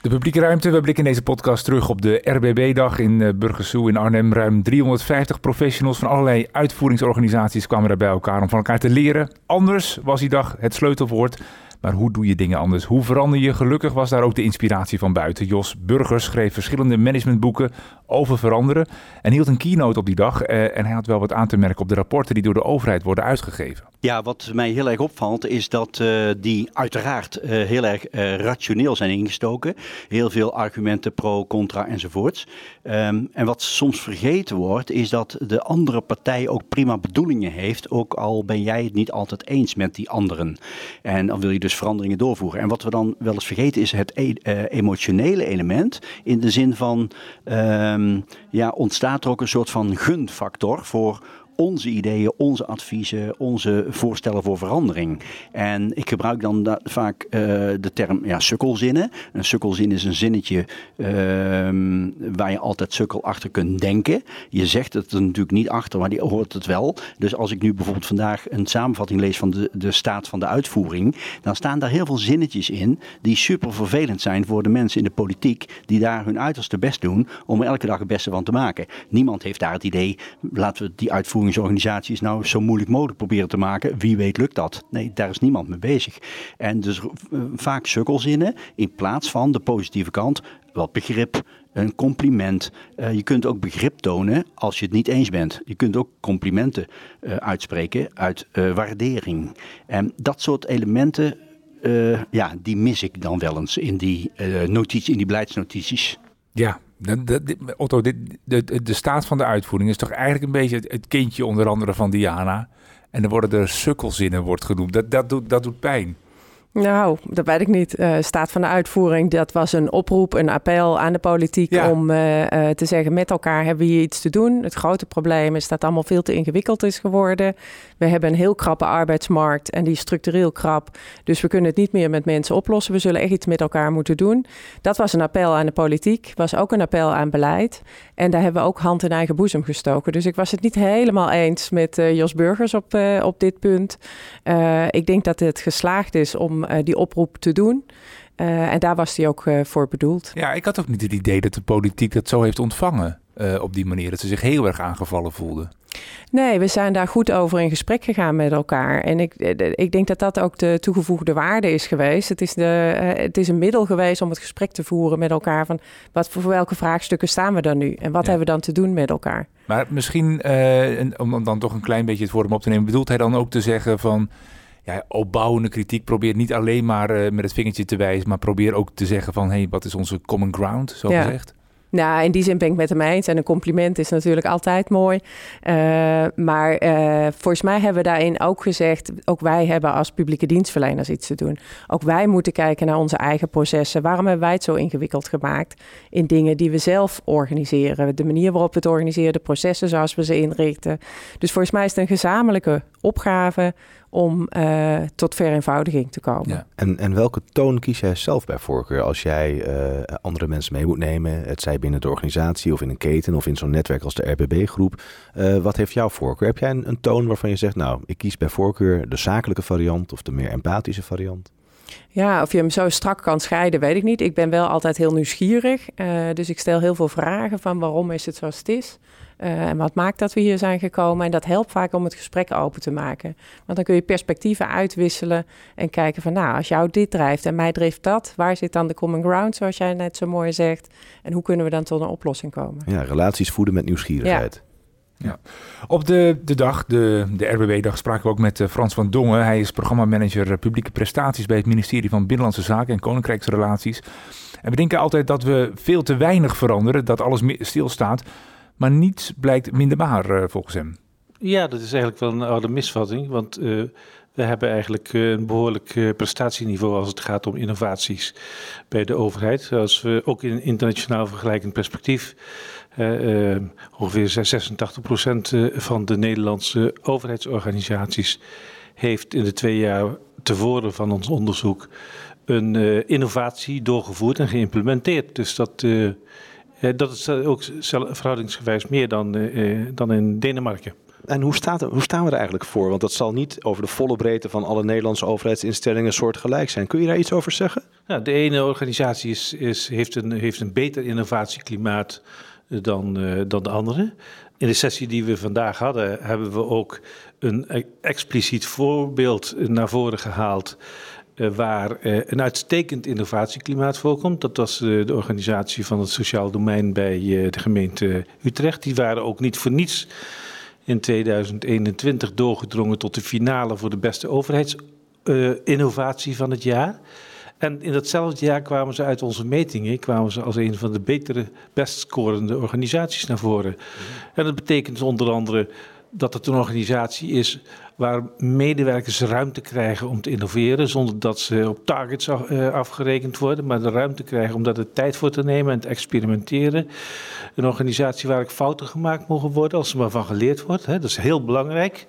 De publieke ruimte. We blikken in deze podcast terug op de RBB-dag in eh, Burgersoe in Arnhem. Ruim 350 professionals van allerlei uitvoeringsorganisaties kwamen daar bij elkaar om van elkaar te leren. Anders was die dag het sleutelwoord. Maar hoe doe je dingen anders? Hoe verander je? Gelukkig was daar ook de inspiratie van buiten. Jos Burgers schreef verschillende managementboeken over veranderen en hield een keynote op die dag. eh, en hij had wel wat aan te merken op de rapporten die door de overheid worden uitgegeven. Ja, wat mij heel erg opvalt is dat eh, die uiteraard eh, heel erg rationeel zijn ingestoken. Heel veel argumenten pro, contra enzovoorts. Ehm, en wat soms vergeten wordt is dat de andere partij ook prima bedoelingen heeft. Ook al ben jij het niet altijd eens met die anderen. En dan wil je dus veranderingen doorvoeren. En wat we dan wel eens vergeten is het e- emotionele element. In de zin van, ehm, ja, ontstaat er ook een soort van gunfactor voor onze ideeën, onze adviezen, onze voorstellen voor verandering. En ik gebruik dan da- vaak eh, de term ja, sukkelzinnen. Een sukkelzin is een zinnetje ehm, waar je altijd sukkel achter kunt denken. Je zegt het er natuurlijk niet achter, maar die hoort het wel. Dus als ik nu bijvoorbeeld vandaag een samenvatting lees van de, de staat van de uitvoering, dan staan daar heel veel zinnetjes in die super vervelend zijn voor de mensen in de politiek die daar hun uiterste best doen om er elke dag het beste van te maken. Niemand heeft daar het idee, laten we die uitvoeringsorganisaties nou zo moeilijk mogelijk proberen te maken. Wie weet lukt dat? Nee, daar is niemand mee bezig. En dus eh, vaak sukkelzinnen in plaats van de positieve kant, wat begrip, een compliment. Eh, je kunt ook begrip tonen als je het niet eens bent. Je kunt ook complimenten eh, uitspreken uit waardering. En dat soort elementen, ja, die mis ik dan wel eens in die, notitie, in die beleidsnotities. Ja, de, de, Otto, de, staat van de uitvoering is toch eigenlijk een beetje het, kindje onder andere van Diana. En er worden er sukkelzinnen wordt genoemd. Dat, dat, doet, dat doet pijn. Nou, dat weet ik niet. Uh, staat van de uitvoering, dat was een oproep, een appel aan de politiek om uh, uh, te zeggen: met elkaar hebben we hier iets te doen. Het grote probleem is dat het allemaal veel te ingewikkeld is geworden. We hebben een heel krappe arbeidsmarkt en die is structureel krap. Dus we kunnen het niet meer met mensen oplossen. We zullen echt iets met elkaar moeten doen. Dat was een appel aan de politiek, was ook een appel aan beleid. En daar hebben we ook hand in eigen boezem gestoken. Dus ik was het niet helemaal eens met Jos Burgers op, op dit punt. ik denk dat het geslaagd is om eh, die oproep te doen. Eh, en daar was hij ook eh, voor bedoeld. Ja, ik had ook niet het idee dat de politiek dat zo heeft ontvangen op die manier. Dat ze zich heel erg aangevallen voelden. Nee, we zijn daar goed over in gesprek gegaan met elkaar. En ik, ik denk dat dat ook de toegevoegde waarde is geweest. Het is, de, het is een middel geweest om het gesprek te voeren met elkaar. Van wat voor welke vraagstukken staan we dan nu? En wat hebben we dan te doen met elkaar? Maar misschien, om dan toch een klein beetje het woord op te nemen, bedoelt hij dan ook te zeggen van ja, opbouwende kritiek. Probeer niet alleen maar uh, met het vingertje te wijzen, maar probeer ook te zeggen van hé, hey, wat is onze common ground, zo ja. gezegd. Nou, in die zin ben ik met hem eens. En een compliment is natuurlijk altijd mooi. Uh, maar uh, volgens mij hebben we daarin ook gezegd... ook wij hebben als publieke dienstverleners iets te doen. Ook wij moeten kijken naar onze eigen processen. Waarom hebben wij het zo ingewikkeld gemaakt... in dingen die we zelf organiseren? De manier waarop we het organiseren, de processen zoals we ze inrichten. Dus volgens mij is het een gezamenlijke opgave om uh, tot vereenvoudiging te komen. En, en welke toon kies jij zelf bij voorkeur als jij uh, andere mensen mee moet nemen? Het zij binnen de organisatie of in een keten of in zo'n netwerk als de RBB-groep. Uh, wat heeft jouw voorkeur? Heb jij een, een, toon waarvan je zegt, nou, ik kies bij voorkeur de zakelijke variant of de meer empathische variant? Ja, of je hem zo strak kan scheiden, weet ik niet. Ik ben wel altijd heel nieuwsgierig. dus ik stel heel veel vragen van waarom is het zoals het is. Uh, en wat maakt dat we hier zijn gekomen? En dat helpt vaak om het gesprek open te maken. Want dan kun je perspectieven uitwisselen en kijken van, nou, als jou dit drijft en mij drijft dat, waar zit dan de common ground, zoals jij net zo mooi zegt? En hoe kunnen we dan tot een oplossing komen? Ja, relaties voeden met nieuwsgierigheid. Ja. Op de, de dag, de, de RBB-dag, spraken we ook met uh, Frans van Dongen. Hij is programmamanager publieke prestaties bij het ministerie van Binnenlandse Zaken en Koninkrijksrelaties. En we denken altijd dat we veel te weinig veranderen, dat alles stilstaat. Maar niets blijkt minder waar uh, volgens hem. Ja, dat is eigenlijk wel een oude misvatting. Want we hebben eigenlijk een behoorlijk prestatieniveau als het gaat om innovaties bij de overheid. Als we ook in internationaal vergelijkend perspectief. Ongeveer 86% van de Nederlandse overheidsorganisaties heeft in de twee jaar tevoren van ons onderzoek een innovatie doorgevoerd en geïmplementeerd. Dus dat uh, dat is ook verhoudingsgewijs meer dan, dan in Denemarken. En hoe, staat, hoe staan we er eigenlijk voor? Want dat zal niet over de volle breedte van alle Nederlandse overheidsinstellingen soortgelijk zijn. Kun je daar iets over zeggen? Nou, de ene organisatie is, is, heeft, een, heeft een beter innovatieklimaat dan, uh, dan de andere. In de sessie die we vandaag hadden, hebben we ook een e-, expliciet voorbeeld naar voren gehaald eh, waar eh, een uitstekend innovatieklimaat voorkomt. Dat was eh, de organisatie van het sociaal domein bij de gemeente Utrecht. Die waren ook niet voor niets in 2021 doorgedrongen tot de finale voor de beste overheidsinnovatie van het jaar. En in datzelfde jaar kwamen ze uit onze metingen kwamen ze als een van de betere, best scorende organisaties naar voren. En dat betekent onder andere dat het een organisatie is waar medewerkers ruimte krijgen om te innoveren, zonder dat ze op targets eh, afgerekend worden, maar de ruimte krijgen om daar de tijd voor te nemen en te experimenteren. Een organisatie waar ik fouten gemaakt mogen worden, als er maar van geleerd wordt, hè, dat is heel belangrijk.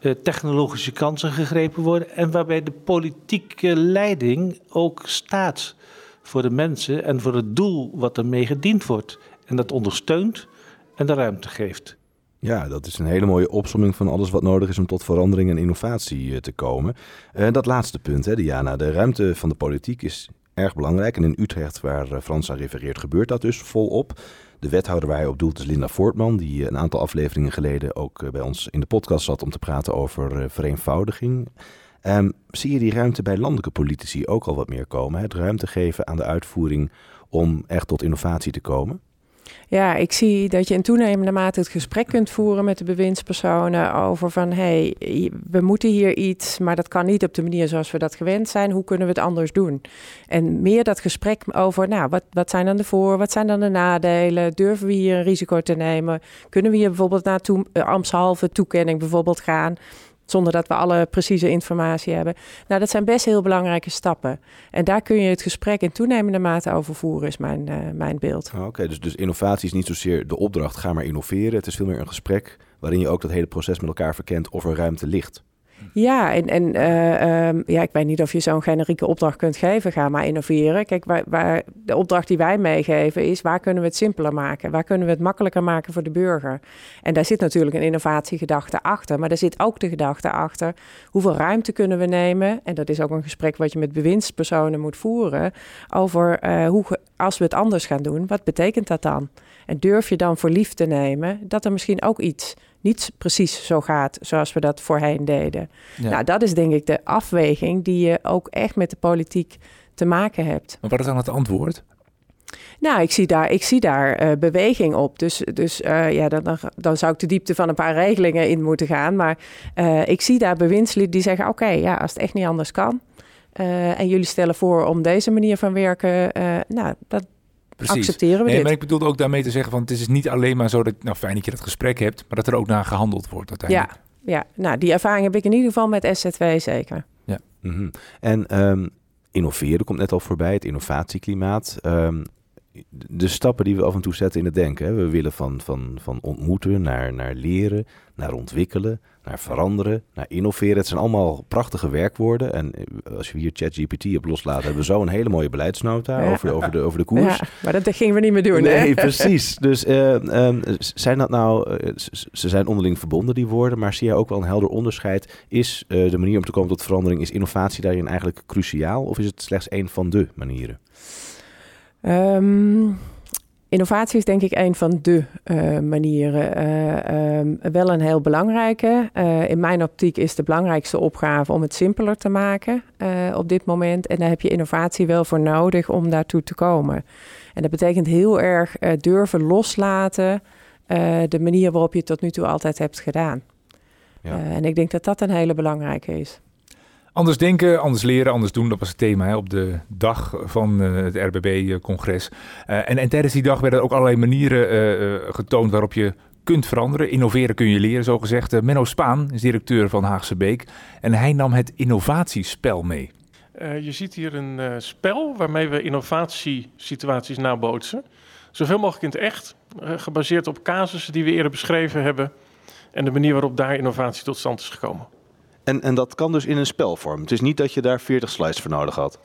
Uh, technologische kansen gegrepen worden en waarbij de politieke leiding ook staat voor de mensen en voor het doel wat ermee gediend wordt. En dat ondersteunt en de ruimte geeft. Ja, dat is een hele mooie opsomming van alles wat nodig is om tot verandering en innovatie eh, te komen. Uh, dat laatste punt, hè, Diana. De ruimte van de politiek is erg belangrijk. En in Utrecht, waar eh, Frans aan refereert, gebeurt dat dus volop. De wethouder waar hij op doelt is Linda Voortman, die een aantal afleveringen geleden ook bij ons in de podcast zat om te praten over vereenvoudiging. Um, zie je die ruimte bij landelijke politici ook al wat meer komen? Het ruimte geven aan de uitvoering om echt tot innovatie te komen? Ja, ik zie dat je in toenemende mate het gesprek kunt voeren met de bewindspersonen over van hé, hey, we moeten hier iets, maar dat kan niet op de manier zoals we dat gewend zijn. Hoe kunnen we het anders doen? En meer dat gesprek over, nou, wat, wat zijn dan de voor, wat zijn dan de nadelen? Durven we hier een risico te nemen? Kunnen we hier bijvoorbeeld naar toe, uh, ambtshalve toekenning bijvoorbeeld gaan? Zonder dat we alle precieze informatie hebben. Nou, dat zijn best heel belangrijke stappen. En daar kun je het gesprek in toenemende mate over voeren, is mijn, uh, mijn beeld. Oh, Oké, dus, dus innovatie is niet zozeer de opdracht, ga maar innoveren. Het is veel meer een gesprek waarin je ook dat hele proces met elkaar verkent of er ruimte ligt. Ja, en, uh, um, ja, ik weet niet of je zo'n generieke opdracht kunt geven. Ga maar innoveren. Kijk, waar, waar, de opdracht die wij meegeven is... waar kunnen we het simpeler maken? Waar kunnen we het makkelijker maken voor de burger? En daar zit natuurlijk een innovatiegedachte achter. Maar daar zit ook de gedachte achter... hoeveel ruimte kunnen we nemen? En dat is ook een gesprek wat je met bewindspersonen moet voeren... over uh, hoe, als we het anders gaan doen, wat betekent dat dan? En durf je dan voor lief te nemen dat er misschien ook iets niet precies zo gaat zoals we dat voorheen deden. Ja. Nou, dat is denk ik de afweging die je ook echt met de politiek te maken hebt. Maar wat is dan het antwoord? Nou, ik zie daar, ik zie daar uh, beweging op. Dus, dus uh, ja, dan, dan, dan, zou ik de diepte van een paar regelingen in moeten gaan. Maar uh, ik zie daar bewindslieden die zeggen: oké, okay, ja, als het echt niet anders kan. en jullie stellen voor om deze manier van werken. nou, dat, Precies. accepteren we nee, dit. Maar ik bedoelde ook daarmee te zeggen van het is niet alleen maar zo dat, nou fijn dat je dat gesprek hebt, maar dat er ook naar gehandeld wordt uiteindelijk. Ja, ja. nou die ervaring heb ik in ieder geval met SZW zeker. Ja. Mm -hmm. En um, innoveren komt net al voorbij, het innovatieklimaat. Um, de stappen die we af en toe zetten in het denken. Hè. We willen van, van, van ontmoeten naar, naar leren, naar ontwikkelen, naar veranderen, naar innoveren. Het zijn allemaal prachtige werkwoorden. En eh, als we hier ChatGPT op loslaten, hebben we zo een hele mooie beleidsnota over, over, de, over de koers. Ja, maar dat gingen we niet meer doen. Nee, precies. Dus uh, um, zijn dat nou, uh, ze zijn onderling verbonden, die woorden, maar zie je ook wel een helder onderscheid? Is uh, de manier om te komen tot verandering, is innovatie daarin eigenlijk cruciaal? Of is het slechts een van de manieren? Um, innovatie is denk ik een van de uh, manieren. Uh, um, wel een heel belangrijke. Uh, in mijn optiek is de belangrijkste opgave om het simpeler te maken op dit moment. En daar heb je innovatie wel voor nodig om daartoe te komen. En dat betekent heel erg durven loslaten de manier waarop je het tot nu toe altijd hebt gedaan. Ja. en ik denk dat dat een hele belangrijke is. Anders denken, anders leren, anders doen. Dat was het thema hè, op de dag van uh, het RBB-congres. Uh, en, en, tijdens die dag werden ook allerlei manieren uh, getoond waarop je kunt veranderen. Innoveren kun je leren, zo gezegd. Menno Spaan is directeur van Haagse Beek. En hij nam het innovatiespel mee. je ziet hier een spel waarmee we innovatiesituaties nabootsen. Zoveel mogelijk in het echt, gebaseerd op casussen die we eerder beschreven hebben. En de manier waarop daar innovatie tot stand is gekomen. En, en dat kan dus in een spelvorm. Het is niet dat je daar 40 slides voor nodig had.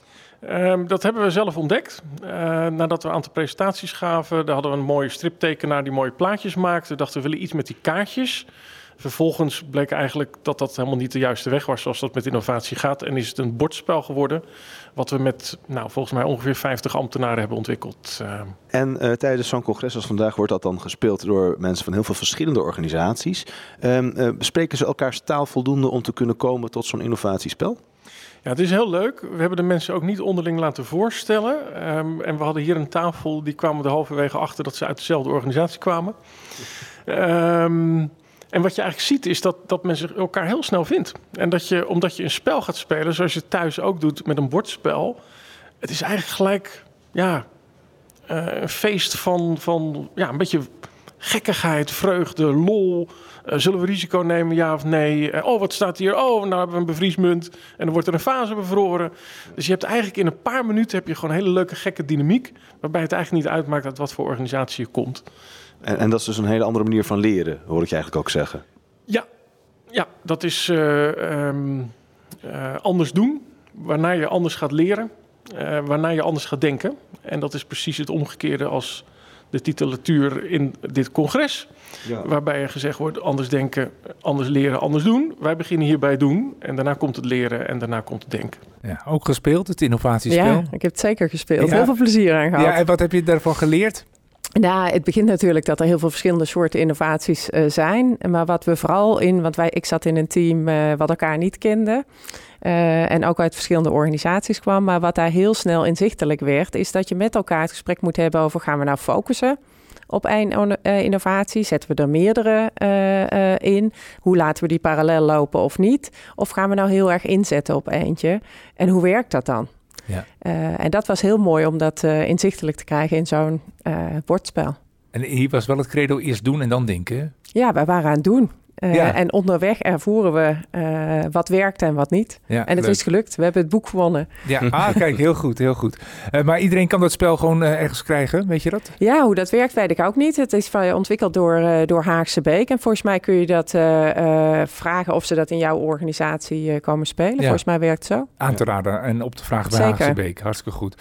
Um, dat hebben we zelf ontdekt. Uh, nadat we een aantal presentaties gaven, daar hadden we een mooie striptekenaar die mooie plaatjes maakte. Dachten we willen iets met die kaartjes. Vervolgens bleek eigenlijk dat dat helemaal niet de juiste weg was zoals dat met innovatie gaat. En is het een bordspel geworden, wat we met nou, volgens mij ongeveer 50 ambtenaren hebben ontwikkeld. Uh. En uh, tijdens zo'n congres als vandaag wordt dat dan gespeeld door mensen van heel veel verschillende organisaties. Um, bespreken ze elkaars taal voldoende om te kunnen komen tot zo'n innovatiespel? Ja, het is heel leuk. We hebben de mensen ook niet onderling laten voorstellen. Um, en we hadden hier een tafel, die kwamen er halverwege achter dat ze uit dezelfde organisatie kwamen. Um, en wat je eigenlijk ziet is dat, dat men zich elkaar heel snel vindt. En dat je, omdat je een spel gaat spelen, zoals je thuis ook doet met een bordspel. Het is eigenlijk gelijk ja, uh, een feest van, van ja, een beetje gekkigheid, vreugde, lol. Uh, zullen we risico nemen, ja of nee? Uh, oh, wat staat hier? Oh, nou hebben we een bevriesmunt. En dan wordt er een fase bevroren. Dus je hebt eigenlijk in een paar minuten heb je gewoon een hele leuke gekke dynamiek. Waarbij het eigenlijk niet uitmaakt uit wat voor organisatie je komt. En, en, dat is dus een hele andere manier van leren, hoor ik je eigenlijk ook zeggen. Ja, ja dat is uh, um, uh, anders doen, waarna je anders gaat leren, uh, waarna je anders gaat denken. En dat is precies het omgekeerde als de titulatuur in dit congres. Ja. Waarbij er gezegd wordt, anders denken, anders leren, anders doen. Wij beginnen hierbij doen en daarna komt het leren en daarna komt het denken. Ja, ook gespeeld, het innovatiespel? Ja, ik heb het zeker gespeeld. Ja. Heel veel plezier aan gehad. Ja, en wat heb je daarvan geleerd? Nou, het begint natuurlijk dat er heel veel verschillende soorten innovaties uh, zijn. Maar wat we vooral in, want wij, ik zat in een team uh, wat elkaar niet kende. Uh, en ook uit verschillende organisaties kwam. Maar wat daar heel snel inzichtelijk werd, is dat je met elkaar het gesprek moet hebben over: gaan we nou focussen op één innovatie? Zetten we er meerdere in? Hoe laten we die parallel lopen of niet? Of gaan we nou heel erg inzetten op eentje? En hoe werkt dat dan? Ja. Uh, en dat was heel mooi om dat uh, inzichtelijk te krijgen in zo'n uh, bordspel. En hier was wel het credo eerst doen en dan denken? Ja, wij waren aan het doen. Uh, ja. En onderweg ervoeren we uh, wat werkt en wat niet. Ja, en het leuk. is gelukt. We hebben het boek gewonnen. Ja, ah, kijk, heel goed, heel goed. Uh, maar iedereen kan dat spel gewoon ergens krijgen, weet je dat? Ja, hoe dat werkt weet ik ook niet. Het is ontwikkeld door, door Haagse Beek. En volgens mij kun je dat vragen of ze dat in jouw organisatie komen spelen. Volgens mij werkt het zo. Aan te raden en op te vragen bij Zeker. Haagse Beek. Hartstikke goed.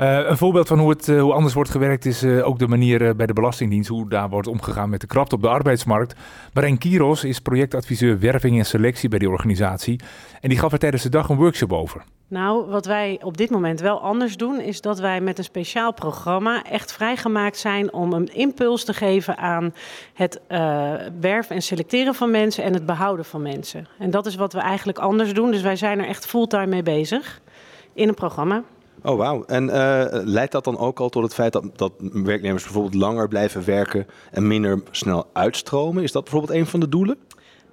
Uh, een voorbeeld van hoe, het, uh, hoe anders wordt gewerkt is uh, ook de manier bij de Belastingdienst, hoe daar wordt omgegaan met de krapte op de arbeidsmarkt. Marijn Kiros is projectadviseur werving en selectie bij die organisatie en die gaf er tijdens de dag een workshop over. Nou, wat wij op dit moment wel anders doen, is dat wij met een speciaal programma echt vrijgemaakt zijn om een impuls te geven aan het werven en selecteren van mensen en het behouden van mensen. En dat is wat we eigenlijk anders doen. Dus wij zijn er echt fulltime mee bezig in een programma. Oh, wauw. En uh, leidt dat dan ook al tot het feit dat, dat werknemers bijvoorbeeld langer blijven werken en minder snel uitstromen? Is dat bijvoorbeeld een van de doelen?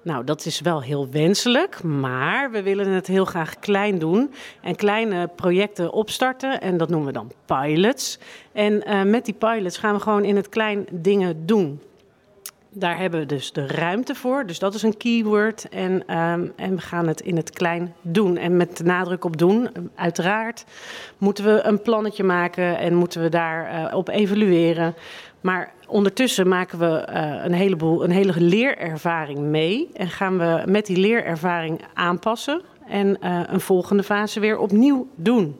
Nou, dat is wel heel wenselijk, maar we willen het heel graag klein doen en kleine projecten opstarten. En dat noemen we dan pilots. En uh, met die pilots gaan we gewoon in het klein dingen doen. Daar hebben we dus de ruimte voor. Dus dat is een keyword. En, um, en we gaan het in het klein doen. En met de nadruk op doen, uiteraard, moeten we een plannetje maken en moeten we daarop uh, op evalueren. Maar ondertussen maken we uh, een heleboel, een hele leerervaring mee. En gaan we met die leerervaring aanpassen. En uh, een volgende fase weer opnieuw doen.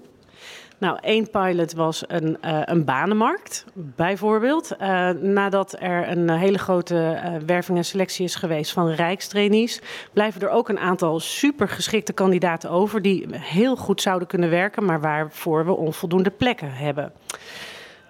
Nou, één pilot was een, uh, een banenmarkt, bijvoorbeeld. Uh, nadat er een hele grote uh, werving en selectie is geweest van rijkstrainees, blijven er ook een aantal supergeschikte kandidaten over die heel goed zouden kunnen werken, maar waarvoor we onvoldoende plekken hebben.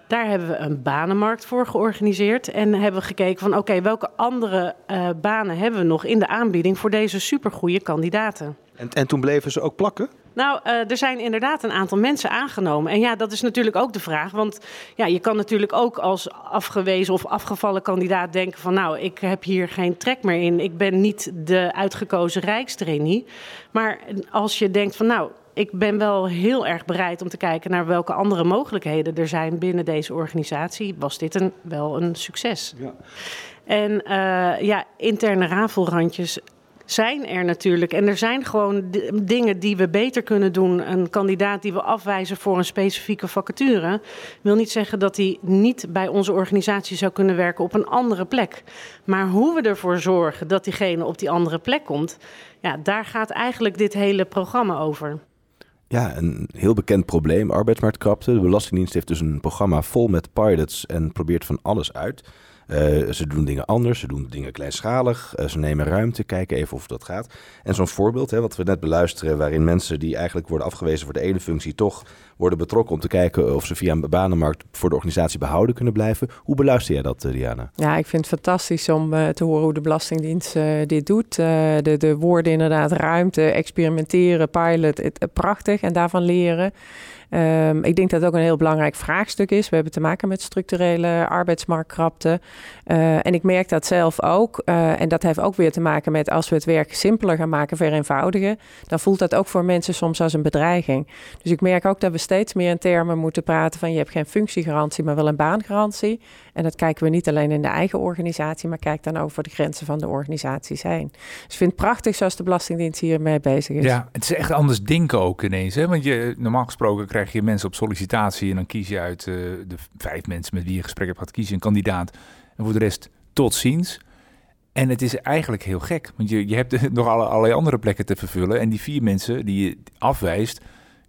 Daar hebben we een banenmarkt voor georganiseerd en hebben we gekeken van oké, welke andere banen hebben we nog in de aanbieding voor deze supergoeie kandidaten. En, en toen bleven ze ook plakken? Nou, uh, er zijn inderdaad een aantal mensen aangenomen. En ja, dat is natuurlijk ook de vraag. Want ja, je kan natuurlijk ook als afgewezen of afgevallen kandidaat denken van... nou, ik heb hier geen trek meer in. Ik ben niet de uitgekozen rijkstrainee. Maar als je denkt van nou, ik ben wel heel erg bereid om te kijken naar welke andere mogelijkheden er zijn binnen deze organisatie. Was dit een, wel een succes? Ja. En uh, ja, interne rafelrandjes zijn er natuurlijk. En er zijn gewoon dingen die we beter kunnen doen. Een kandidaat die we afwijzen voor een specifieke vacature, wil niet zeggen dat hij niet bij onze organisatie zou kunnen werken op een andere plek. Maar hoe we ervoor zorgen dat diegene op die andere plek komt, ja, daar gaat eigenlijk dit hele programma over. Ja, een heel bekend probleem, arbeidsmarktkrapte. De Belastingdienst heeft dus een programma vol met pilots en probeert van alles uit. Uh, ze doen dingen anders, ze doen dingen kleinschalig, uh, ze nemen ruimte, kijken even of dat gaat. En zo'n voorbeeld, hè, wat we net beluisteren, waarin mensen die eigenlijk worden afgewezen voor de ene functie toch worden betrokken om te kijken of ze via een banenmarkt voor de organisatie behouden kunnen blijven. Hoe beluister jij dat, uh, Diana? Ja, ik vind het fantastisch om te horen hoe de Belastingdienst dit doet. de, de woorden inderdaad, ruimte, experimenteren, pilot, het, prachtig en daarvan leren. Um, ik denk dat het ook een heel belangrijk vraagstuk is. We hebben te maken met structurele arbeidsmarktkrapte. Uh, en ik merk dat zelf ook. Uh, en dat heeft ook weer te maken met als we het werk simpeler gaan maken, vereenvoudigen, dan voelt dat ook voor mensen soms als een bedreiging. Dus ik merk ook dat we steeds meer in termen moeten praten van je hebt geen functiegarantie, maar wel een baangarantie. En dat kijken we niet alleen in de eigen organisatie, maar kijk dan over de grenzen van de organisaties heen. Dus ik vind het prachtig zoals de Belastingdienst hiermee bezig is. Ja, het is echt anders denken ook ineens. Hè? Want je, normaal gesproken krijg je mensen op sollicitatie en dan kies je uit uh, de vijf mensen met wie je gesprek hebt gehad, kies je een kandidaat. En voor de rest tot ziens. En het is eigenlijk heel gek, want je, je hebt nog alle, allerlei andere plekken te vervullen. En die vier mensen die je afwijst,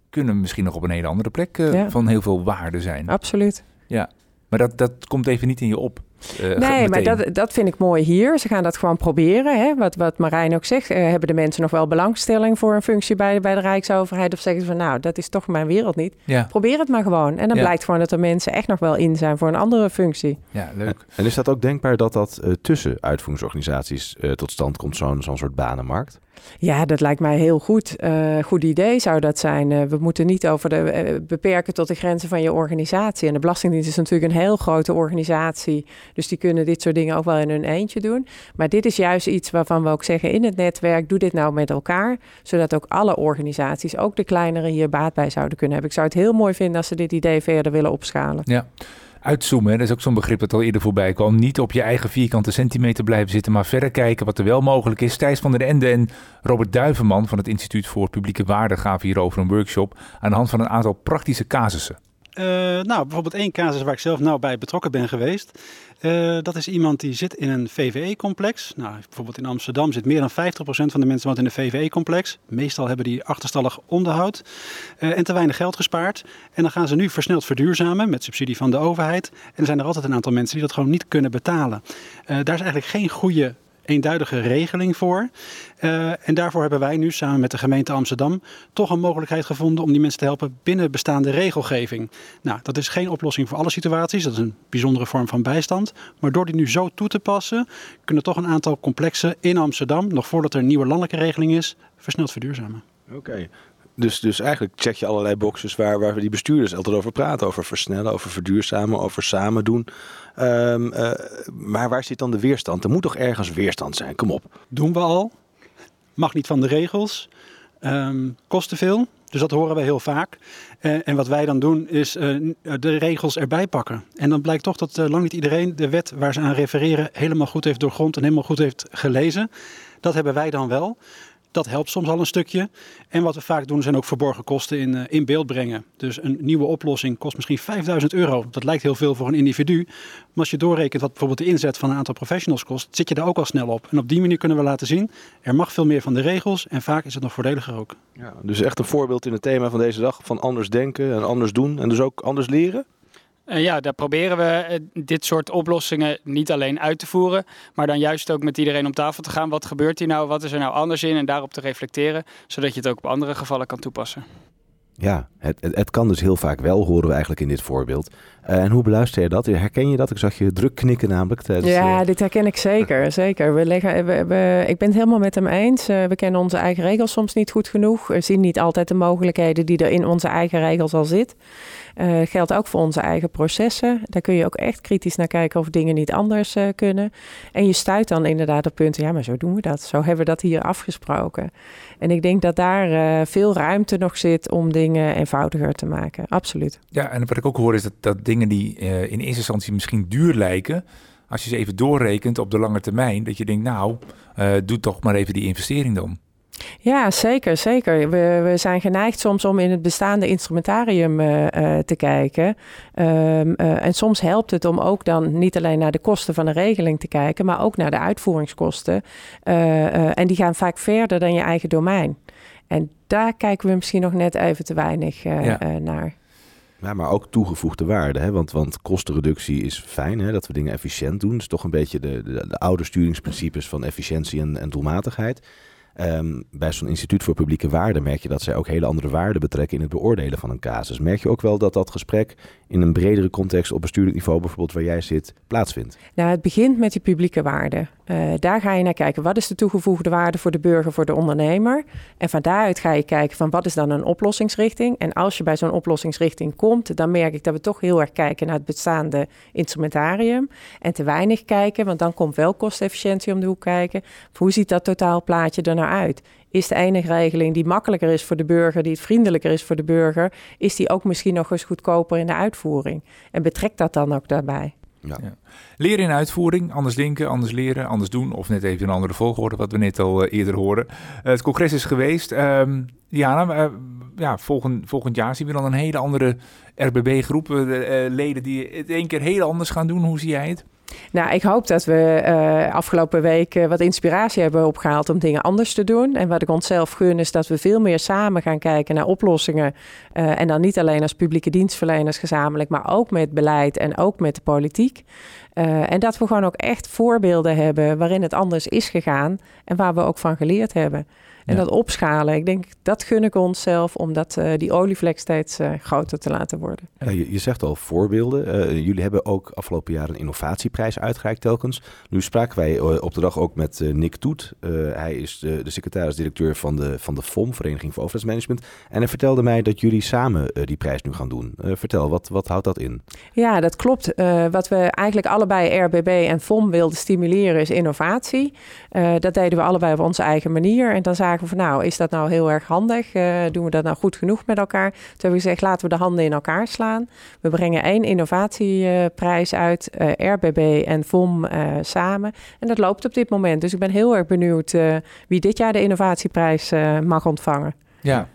kunnen misschien nog op een hele andere plek uh, ja. van heel veel waarde zijn. Absoluut. Ja, maar dat, dat komt even niet in je op. Uh, nee, maar dat, dat vind ik mooi hier. Ze gaan dat gewoon proberen. Hè? Wat, wat Marijn ook zegt, uh, hebben de mensen nog wel belangstelling voor een functie bij, bij de Rijksoverheid? Of zeggen ze van nou, dat is toch mijn wereld niet. Ja. Probeer het maar gewoon. En dan ja. blijkt gewoon dat er mensen echt nog wel in zijn voor een andere functie. Ja, leuk. En is dat ook denkbaar dat dat uh, tussen uitvoeringsorganisaties tot stand komt, zo'n zo'n soort banenmarkt? Ja, dat lijkt mij heel goed. Uh, goed idee zou dat zijn. Uh, we moeten niet over de, uh, beperken tot de grenzen van je organisatie. En de Belastingdienst is natuurlijk een heel grote organisatie. Dus die kunnen dit soort dingen ook wel in hun eentje doen. Maar dit is juist iets waarvan we ook zeggen in het netwerk: doe dit nou met elkaar. Zodat ook alle organisaties, ook de kleinere, hier baat bij zouden kunnen hebben. Ik zou het heel mooi vinden als ze dit idee verder willen opschalen. Ja. uitzoomen. Dat is ook zo'n begrip dat al eerder voorbij kwam. Niet op je eigen vierkante centimeter blijven zitten, maar verder kijken wat er wel mogelijk is. Thijs van der Ende en Robert Duivenman van het Instituut voor Publieke Waarde gaven hierover een workshop aan de hand van een aantal praktische casussen. Uh, nou, bijvoorbeeld één casus waar ik zelf nauw bij betrokken ben geweest. Uh, dat is iemand die zit in een VVE-complex. Nou, bijvoorbeeld in Amsterdam zit meer dan 50% van de mensen woont in een VVE-complex. Meestal hebben die achterstallig onderhoud uh, en te weinig geld gespaard. En dan gaan ze nu versneld verduurzamen met subsidie van de overheid. En er zijn er altijd een aantal mensen die dat gewoon niet kunnen betalen. daar is eigenlijk geen goede eenduidige regeling voor. Uh, en daarvoor hebben wij nu samen met de gemeente Amsterdam toch een mogelijkheid gevonden om die mensen te helpen binnen bestaande regelgeving. Nou, dat is geen oplossing voor alle situaties, dat is een bijzondere vorm van bijstand. Maar door die nu zo toe te passen, kunnen toch een aantal complexen in Amsterdam, nog voordat er een nieuwe landelijke regeling is, versneld verduurzamen. Oké. Dus, dus eigenlijk check je allerlei boxes waar, waar die bestuurders altijd over praten. Over versnellen, over verduurzamen, over samen doen. Um, uh, maar waar zit dan de weerstand? Er moet toch ergens weerstand zijn? Kom op. Doen we al. Mag niet van de regels. Um, kost te veel. Dus dat horen we heel vaak. Uh, en wat wij dan doen is uh, de regels erbij pakken. En dan blijkt toch dat lang niet iedereen de wet waar ze aan refereren helemaal goed heeft doorgrond en helemaal goed heeft gelezen. Dat hebben wij dan wel. Dat helpt soms al een stukje. En wat we vaak doen zijn ook verborgen kosten in, uh, in beeld brengen. Dus een nieuwe oplossing kost misschien 5000 euro. Dat lijkt heel veel voor een individu. Maar als je doorrekent wat bijvoorbeeld de inzet van een aantal professionals kost, zit je daar ook al snel op. En op die manier kunnen we laten zien, er mag veel meer van de regels en vaak is het nog voordeliger ook. Ja, dus echt een voorbeeld in het thema van deze dag van anders denken en anders doen en dus ook anders leren? Uh, ja, daar proberen we uh, dit soort oplossingen niet alleen uit te voeren, maar dan juist ook met iedereen om tafel te gaan. Wat gebeurt hier nou? Wat is er nou anders in? En daarop te reflecteren, zodat je het ook op andere gevallen kan toepassen. Ja, het, het kan dus heel vaak wel, horen we eigenlijk in dit voorbeeld. Uh, en hoe beluister je dat? Herken je dat? Ik zag je druk knikken namelijk. Tijdens, ja, dit herken ik zeker. zeker. We leggen, we, we, ik ben het helemaal met hem eens. Uh, we kennen onze eigen regels soms niet goed genoeg. We zien niet altijd de mogelijkheden die er in onze eigen regels al zit. Uh, geldt ook voor onze eigen processen. Daar kun je ook echt kritisch naar kijken of dingen niet anders uh, kunnen. En je stuit dan inderdaad op punten, ja, maar zo doen we dat. Zo hebben we dat hier afgesproken. En ik denk dat daar uh, veel ruimte nog zit om dingen eenvoudiger te maken. Absoluut. Ja, en wat ik ook hoor is dat, dat dingen die in eerste instantie misschien duur lijken, als je ze even doorrekent op de lange termijn, dat je denkt, nou, doe toch maar even die investering dan. Ja, zeker, zeker. We, we zijn geneigd soms om in het bestaande instrumentarium uh, uh, te kijken. Um, uh, en soms helpt het om ook dan niet alleen naar de kosten van de regeling te kijken, maar ook naar de uitvoeringskosten. en die gaan vaak verder dan je eigen domein. En daar kijken we misschien nog net even te weinig ja. naar. Ja, maar ook toegevoegde waarde. Hè? Want, want kostenreductie is fijn, hè? dat we dingen efficiënt doen. Dat is toch een beetje de, de, de oude sturingsprincipes van efficiëntie en, en doelmatigheid. Um, bij zo'n instituut voor publieke waarden merk je dat zij ook hele andere waarden betrekken in het beoordelen van een casus. Merk je ook wel dat dat gesprek in een bredere context op bestuurlijk niveau, bijvoorbeeld waar jij zit, plaatsvindt? Nou, het begint met die publieke waarden. Uh, daar ga je naar kijken. Wat is de toegevoegde waarde voor de burger, voor de ondernemer? En van daaruit ga je kijken van wat is dan een oplossingsrichting? En als je bij zo'n oplossingsrichting komt, dan merk ik dat we toch heel erg kijken naar het bestaande instrumentarium. En te weinig kijken, want dan komt wel kostefficiëntie om de hoek kijken. Hoe ziet dat totaalplaatje er nou uit? Is de enige regeling die makkelijker is voor de burger, die het vriendelijker is voor de burger, is die ook misschien nog eens goedkoper in de uitvoering? En betrek dat dan ook daarbij. Ja. Leren in uitvoering, anders denken, anders leren, anders doen. Of net even een andere volgorde, wat we net al uh, eerder hoorden. Uh, het congres is geweest. Um, Diana, uh, ja, volgend, volgend jaar zien we dan een hele andere RBB-groep. leden die het één keer heel anders gaan doen. Hoe zie jij het? Nou, ik hoop dat we uh, afgelopen week uh, wat inspiratie hebben opgehaald om dingen anders te doen. En wat ik onszelf gun is dat we veel meer samen gaan kijken naar oplossingen. Uh, en dan niet alleen als publieke dienstverleners gezamenlijk, maar ook met beleid en ook met de politiek. en dat we gewoon ook echt voorbeelden hebben waarin het anders is gegaan en waar we ook van geleerd hebben. En ja. dat opschalen, ik denk dat gun ik onszelf om dat, uh, die olievlek steeds uh, groter te laten worden. Ja, je, je, zegt al voorbeelden. Uh, jullie hebben ook afgelopen jaar een innovatieprijs uitgereikt telkens. Nu spraken wij op de dag ook met Nick Toet. hij is de, de secretaris-directeur van de, van de FOM, Vereniging voor Overheidsmanagement. En hij vertelde mij dat jullie samen die prijs nu gaan doen. vertel, wat, wat houdt dat in? Ja, dat klopt. wat we eigenlijk allebei RBB en FOM wilden stimuleren is innovatie. dat deden we allebei op onze eigen manier. En dan zagen van nou, is dat nou heel erg handig? Uh, doen we dat nou goed genoeg met elkaar? Toen hebben we gezegd, laten we de handen in elkaar slaan. We brengen één innovatieprijs uit, uh, RBB en VOM samen. En dat loopt op dit moment. Dus ik ben heel erg benieuwd wie dit jaar de innovatieprijs mag ontvangen. Ja,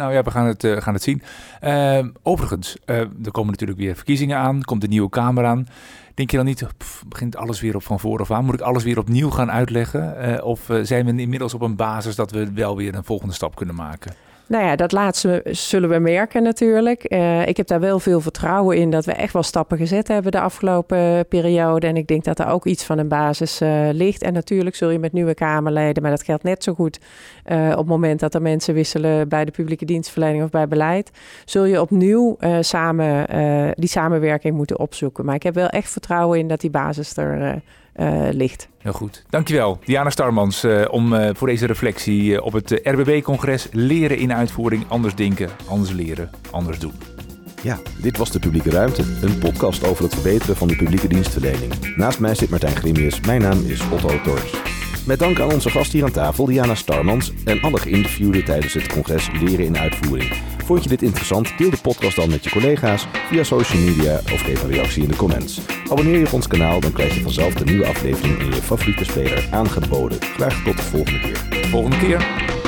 nou ja, we gaan het, gaan het zien. Uh, overigens, uh, er komen natuurlijk weer verkiezingen aan. Komt de nieuwe Kamer aan. Denk je dan niet, begint alles weer op van vooraf aan? Moet ik alles weer opnieuw gaan uitleggen? Uh, of zijn we inmiddels op een basis dat we wel weer een volgende stap kunnen maken? Nou ja, dat laatste zullen we merken natuurlijk. Uh, ik heb daar wel veel vertrouwen in dat we echt wel stappen gezet hebben de afgelopen periode. En ik denk dat er ook iets van een basis uh, ligt. En natuurlijk zul je met nieuwe Kamerleden, maar dat geldt net zo goed uh, op het moment dat er mensen wisselen bij de publieke dienstverlening of bij beleid, zul je opnieuw samen die samenwerking moeten opzoeken. Maar ik heb wel echt vertrouwen in dat die basis er ligt. Heel goed. Dankjewel, Diana Starmans, uh, om uh, voor deze reflectie op het RBB-congres Leren in uitvoering, anders denken, anders leren, anders doen. Ja, dit was De Publieke Ruimte, een podcast over het verbeteren van de publieke dienstverlening. Naast mij zit Martijn Grimius, mijn naam is Otto Tors. Met dank aan onze gast hier aan tafel, Diana Starmans, en alle geïnterviewden tijdens het congres Leren in Uitvoering. Vond je dit interessant? Deel de podcast dan met je collega's via social media of geef een reactie in de comments. Abonneer je op ons kanaal, dan krijg je vanzelf de nieuwe aflevering in je favoriete speler aangeboden. Graag tot de volgende keer. Volgende keer.